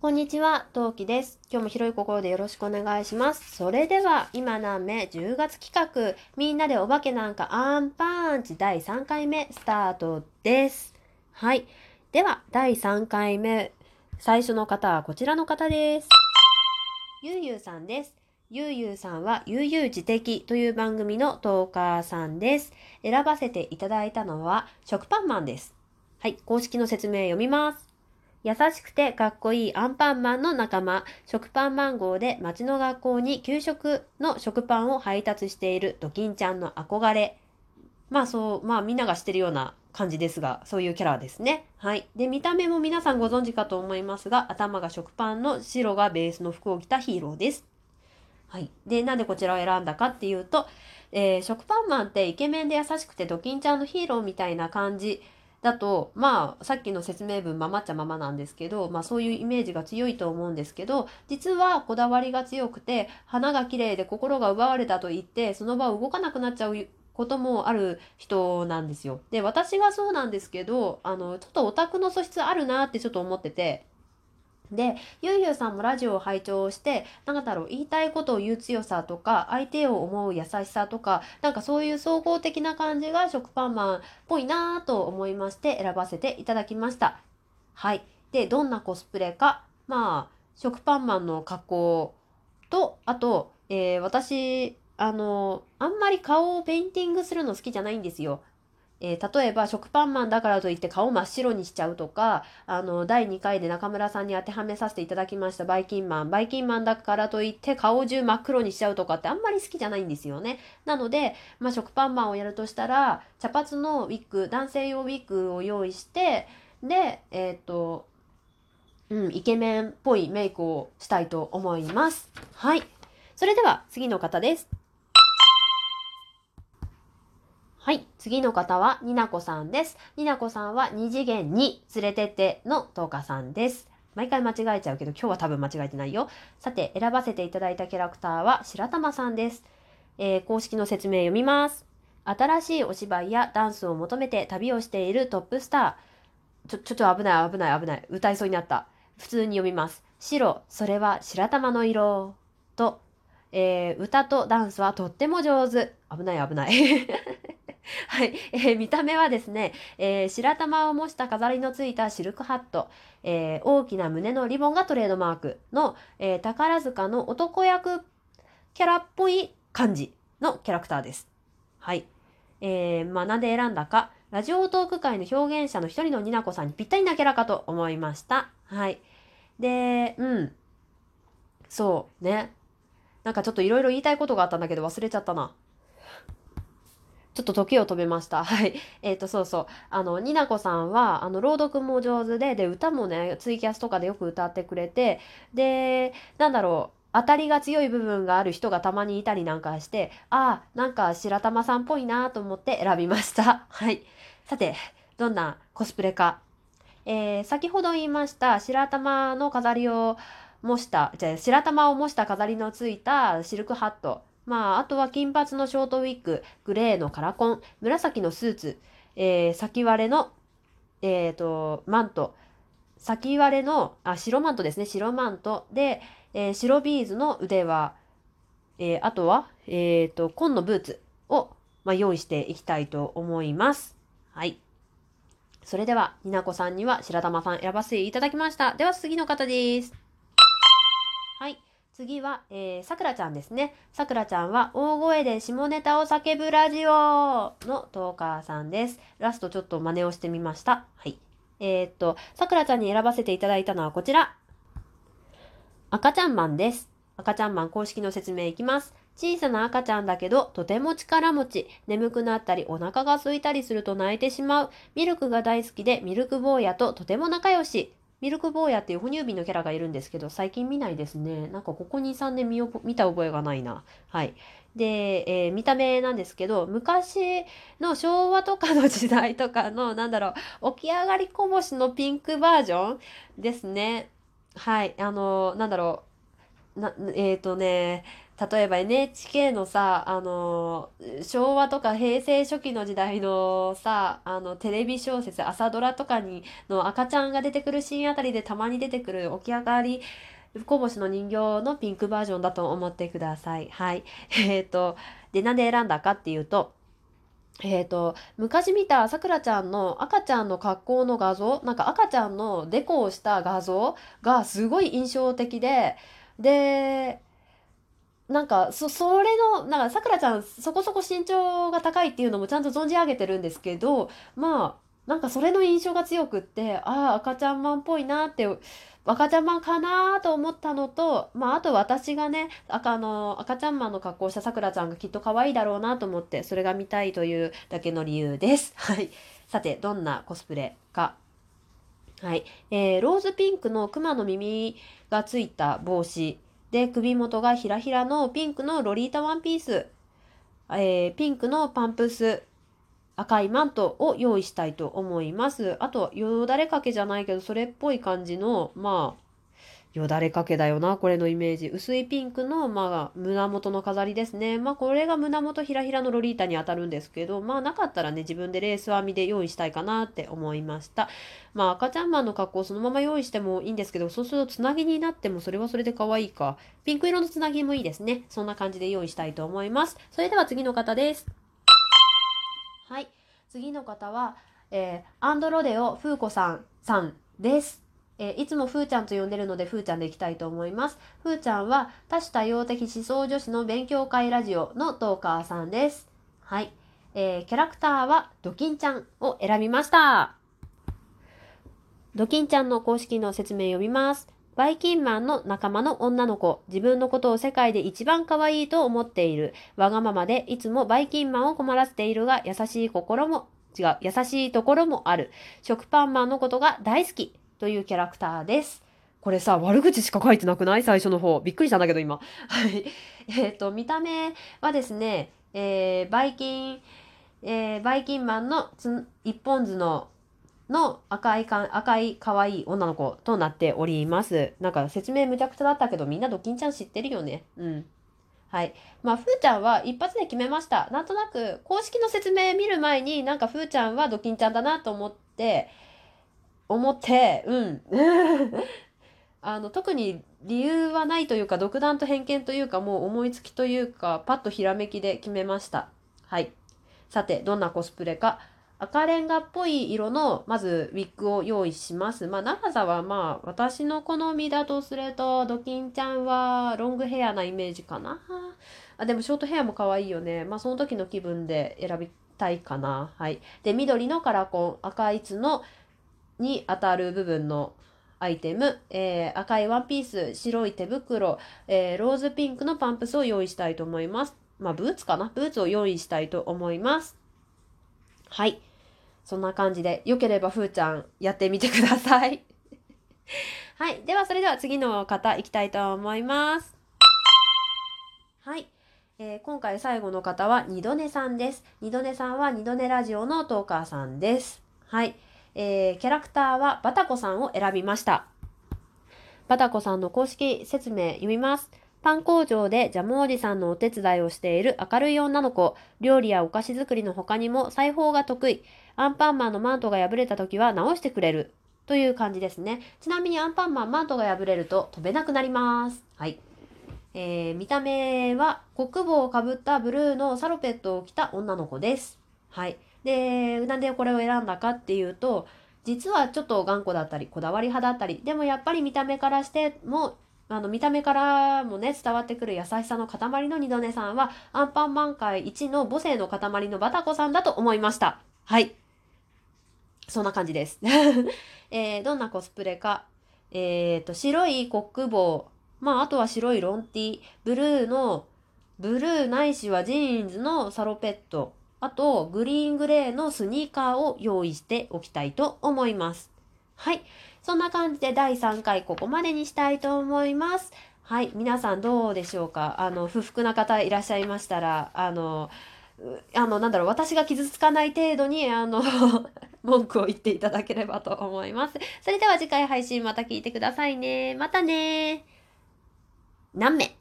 こんにちは、トウキです。今日も広い心でよろしくお願いします。それでは、今何目10月企画、みんなでお化けなんかアンパンチ第3回目スタートです。はい。では、第3回目、最初の方はこちらの方です。ゆうゆうさんです。ゆうゆうさんは、ゆうゆう自適という番組のトーカーさんです。選ばせていただいたのは、食パンマンです。はい、公式の説明読みます。優しくてかっこいいアンパンマンの仲間、食パンマン号で町の学校に給食の食パンを配達しているドキンちゃんの憧れ。まあそう、まあみんなが知ってるような感じですが、そういうキャラですね。はい。で、見た目も皆さんご存知かと思いますが、頭が食パンの白がベースの服を着たヒーローです。はい。で、なんでこちらを選んだかっていうと、えー食パンマンってイケメンで優しくてドキンちゃんのヒーローみたいな感じだとまあさっきの説明文ままっちゃままなんですけど、まあ、そういうイメージが強いと思うんですけど実はこだわりが強くて花が綺麗で心が奪われたと言ってその場を動かなくなっちゃうこともある人なんですよ。で私がそうなんですけどあのちょっとオタクの素質あるなってちょっと思ってて。でゆうゆうさんもラジオを拝聴してなんだろう言いたいことを言う強さとか相手を思う優しさとかなんかそういう総合的な感じが食パンマンっぽいなぁと思いまして選ばせていただきました。はい。でどんなコスプレかまあ食パンマンの格好とあと、えー私あのあんまり顔をペインティングするの好きじゃないんですよ。えー例えば食パンマンだからといって顔真っ白にしちゃうとかあの第2回で中村さんに当てはめさせていただきましたバイキンマン。バイキンマンだからといって顔中真っ黒にしちゃうとかってあんまり好きじゃないんですよね。なので、まあ、食パンマンをやるとしたら茶髪のウィッグ男性用ウィッグを用意してでえっ、とうんイケメンっぽいメイクをしたいと思います。はい。それでは次の方です。はい。次の方は、になこさんです。になこさんは、二次元に連れてってのトーカさんです。毎回間違えちゃうけど、今日は多分間違えてないよ。さて、選ばせていただいたキャラクターは、白玉さんです。えー公式の説明読みます。新しいお芝居やダンスを求めて旅をしているトップスター。ちょ、ちょっと危ない危ない危ない。歌いそうになった。普通に読みます。白、それは白玉の色。と、えー歌とダンスはとっても上手。危ない危ない。はい、えー見た目はですね、えー白玉を模した飾りのついたシルクハット、えー大きな胸のリボンがトレードマークの、えー宝塚の男役キャラっぽい感じのキャラクターです。はい。えーまあ、なんで選んだか、ラジオトーク界の表現者の一人のになこさんにぴったりなキャラかと思いました。はい。で、うん。そうね。なんかちょっといろいろ言いたいことがあったんだけど忘れちゃったな。ちょっと時を止めました。はい。えっ、と、そうそう。あの、になこさんは、あの、朗読も上手で、で、歌もね、ツイキャスとかでよく歌ってくれて、で、なんだろう、当たりが強い部分がある人がたまにいたりなんかして、ああ、なんか白玉さんっぽいなと思って選びました。はい。さて、どんなコスプレか。えー先ほど言いました白玉の飾りを模した、じゃあ白玉を模した飾りのついたシルクハット。まあ、あとは金髪のショートウィッグ、グレーのカラコン、紫のスーツ、えー先割れの、えー、と、マント、先割れの、あ、白マントですね、白マントで、えー白ビーズの腕輪、えーあとは、えー、と、紺のブーツを、まあ、用意していきたいと思います。はい。それでは、になこさんには白玉さん選ばせていただきました。では次の方です。次は、えー、さくらちゃんですね。さくらちゃんは、大声で下ネタを叫ぶラジオのトーカーさんです。ラストちょっと真似をしてみました。はい。えーっと、さくらちゃんに選ばせていただいたのはこちら。赤ちゃんマンです。赤ちゃんマン公式の説明いきます。小さな赤ちゃんだけど、とても力持ち。眠くなったり、お腹が空いたりすると泣いてしまう。ミルクが大好きで、ミルク坊やととても仲良し。ミルク坊やっていう哺乳瓶のキャラがいるんですけど、最近見ないですね。なんかここ2、3年見見た覚えがないな。はい。で、えー見た目なんですけど、昔の昭和とかの時代とかの、なんだろう、起き上がりこぼしのピンクバージョンですね。はい。あの、なんだろう。な、えっ、とね、例えば NHK のさ、あの、昭和とか平成初期の時代のさ、あの、テレビ小説、朝ドラとかに、の赤ちゃんが出てくるシーンあたりでたまに出てくる起き上がり、こぼしの人形のピンクバージョンだと思ってください。はい。えっ、ー、と、で、なんで選んだかっていうと、えっ、ー、と、昔見たさくらちゃんの赤ちゃんの格好の画像、なんか赤ちゃんのデコをした画像がすごい印象的で、で、なんかそそれのなんかさくらちゃんそこそこ身長が高いっていうのもちゃんと存じ上げてるんですけどまあなんかそれの印象が強くってああ赤ちゃんマンっぽいなって赤ちゃんマンかなと思ったのと、まあ、あと私がね赤の赤ちゃんマンの格好したさくらちゃんがきっと可愛いだろうなと思ってそれが見たいというだけの理由です。はい、さてどんなコスプレか。はい、えー、ローズピンクのクマの耳がついた帽子で、首元がひらひらのピンクのロリータワンピース、えー、ピンクのパンプス、赤いマントを用意したいと思います。あと、よだれかけじゃないけど、それっぽい感じの、まあ、よだれかけだよな、これのイメージ。薄いピンクの、まあ、胸元の飾りですね。まあ、これが胸元ひらひらのロリータに当たるんですけど、まあ、なかったらね、自分でレース編みで用意したいかなって思いました。まあ、赤ちゃんマンの格好をそのまま用意してもいいんですけど、そうするとつなぎになってもそれはそれで可愛いか。ピンク色のつなぎもいいですね。そんな感じで用意したいと思います。それでは次の方です。はい。次の方は、えー、アンドロデオ風子さんさんです。えー、いつもふーちゃんと呼んでるのでふーちゃんでいきたいと思います。ふーちゃんは多種多様的思想女子の勉強会ラジオのトーカーさんです。はい。えー、キャラクターはドキンちゃんを選びました。ドキンちゃんの公式の説明読みます。バイキンマンの仲間の女の子、自分のことを世界で一番可愛いと思っている。わがままでいつもバイキンマンを困らせているが、優しい心も、違う、優しいところもある。食パンマンのことが大好き。というキャラクターです。これさ、悪口しか書いてなくない？最初の方。びっくりしたんだけど、今。はい。えっ、ー、と、見た目はですね、えー、バイキン、えー、バイキンマンの一本図のの赤いか赤い可愛い女の子となっております。なんか説明むちゃくちゃだったけどみんなドキンちゃん知ってるよね。うん。はい。まあ、ふーちゃんは一発で決めました。なんとなく公式の説明見る前になんかふーちゃんはドキンちゃんだなと思って、思ってうん。あの特に理由はないというか独断と偏見というかもう思いつきというかパッとひらめきで決めました。はい。さてどんなコスプレか。赤レンガっぽい色のまずウィッグを用意します。まあ長さはまあ私の好みだとするとドキンちゃんはロングヘアなイメージかな。あでもショートヘアも可愛いよね。まあその時の気分で選びたいかな。はい。で緑のカラコン。赤いつのに当たる部分のアイテム、えー、赤いワンピース、白い手袋、えー、ローズピンクのパンプスを用意したいと思います。まあ、ブーツかな？ブーツを用意したいと思います。はい。そんな感じで、よければふーちゃんやってみてください。はい。では、それでは次の方行きたいと思います。はい。えー、今回最後の方は二度寝さんです。二度寝さんは二度寝ラジオのトーカーさんです。はい。えー、キャラクターはバタコさんを選びました。バタコさんの公式説明読みます。パン工場でジャムおじさんのお手伝いをしている明るい女の子。料理やお菓子作りの他にも裁縫が得意。アンパンマンのマントが破れた時は直してくれる。という感じですね。ちなみにアンパンマンマントが破れると飛べなくなります。はい。えー、見た目は国帽をかぶったブルーのサロペットを着た女の子です。はい。でなんでこれを選んだかっていうと実はちょっと頑固だったりこだわり派だったりでもやっぱり見た目からしてもあの見た目からもね伝わってくる優しさの塊の二度寝さんはアンパンマン界一の母性の塊のバタコさんだと思いました。はい。そんな感じです、えー、どんなコスプレか。えっ、と白いコック帽まああとは白いロン T、ブルーのブルーないしはジーンズのサロペット。あと、グリーングレーのスニーカーを用意しておきたいと思います。はい。そんな感じで第3回ここまでにしたいと思います。はい。皆さんどうでしょうか？あの、不服な方いらっしゃいましたら、あの、あの、なんだろう、私が傷つかない程度に、あの 文句を言っていただければと思います。それでは次回配信また聞いてくださいね。またね何名？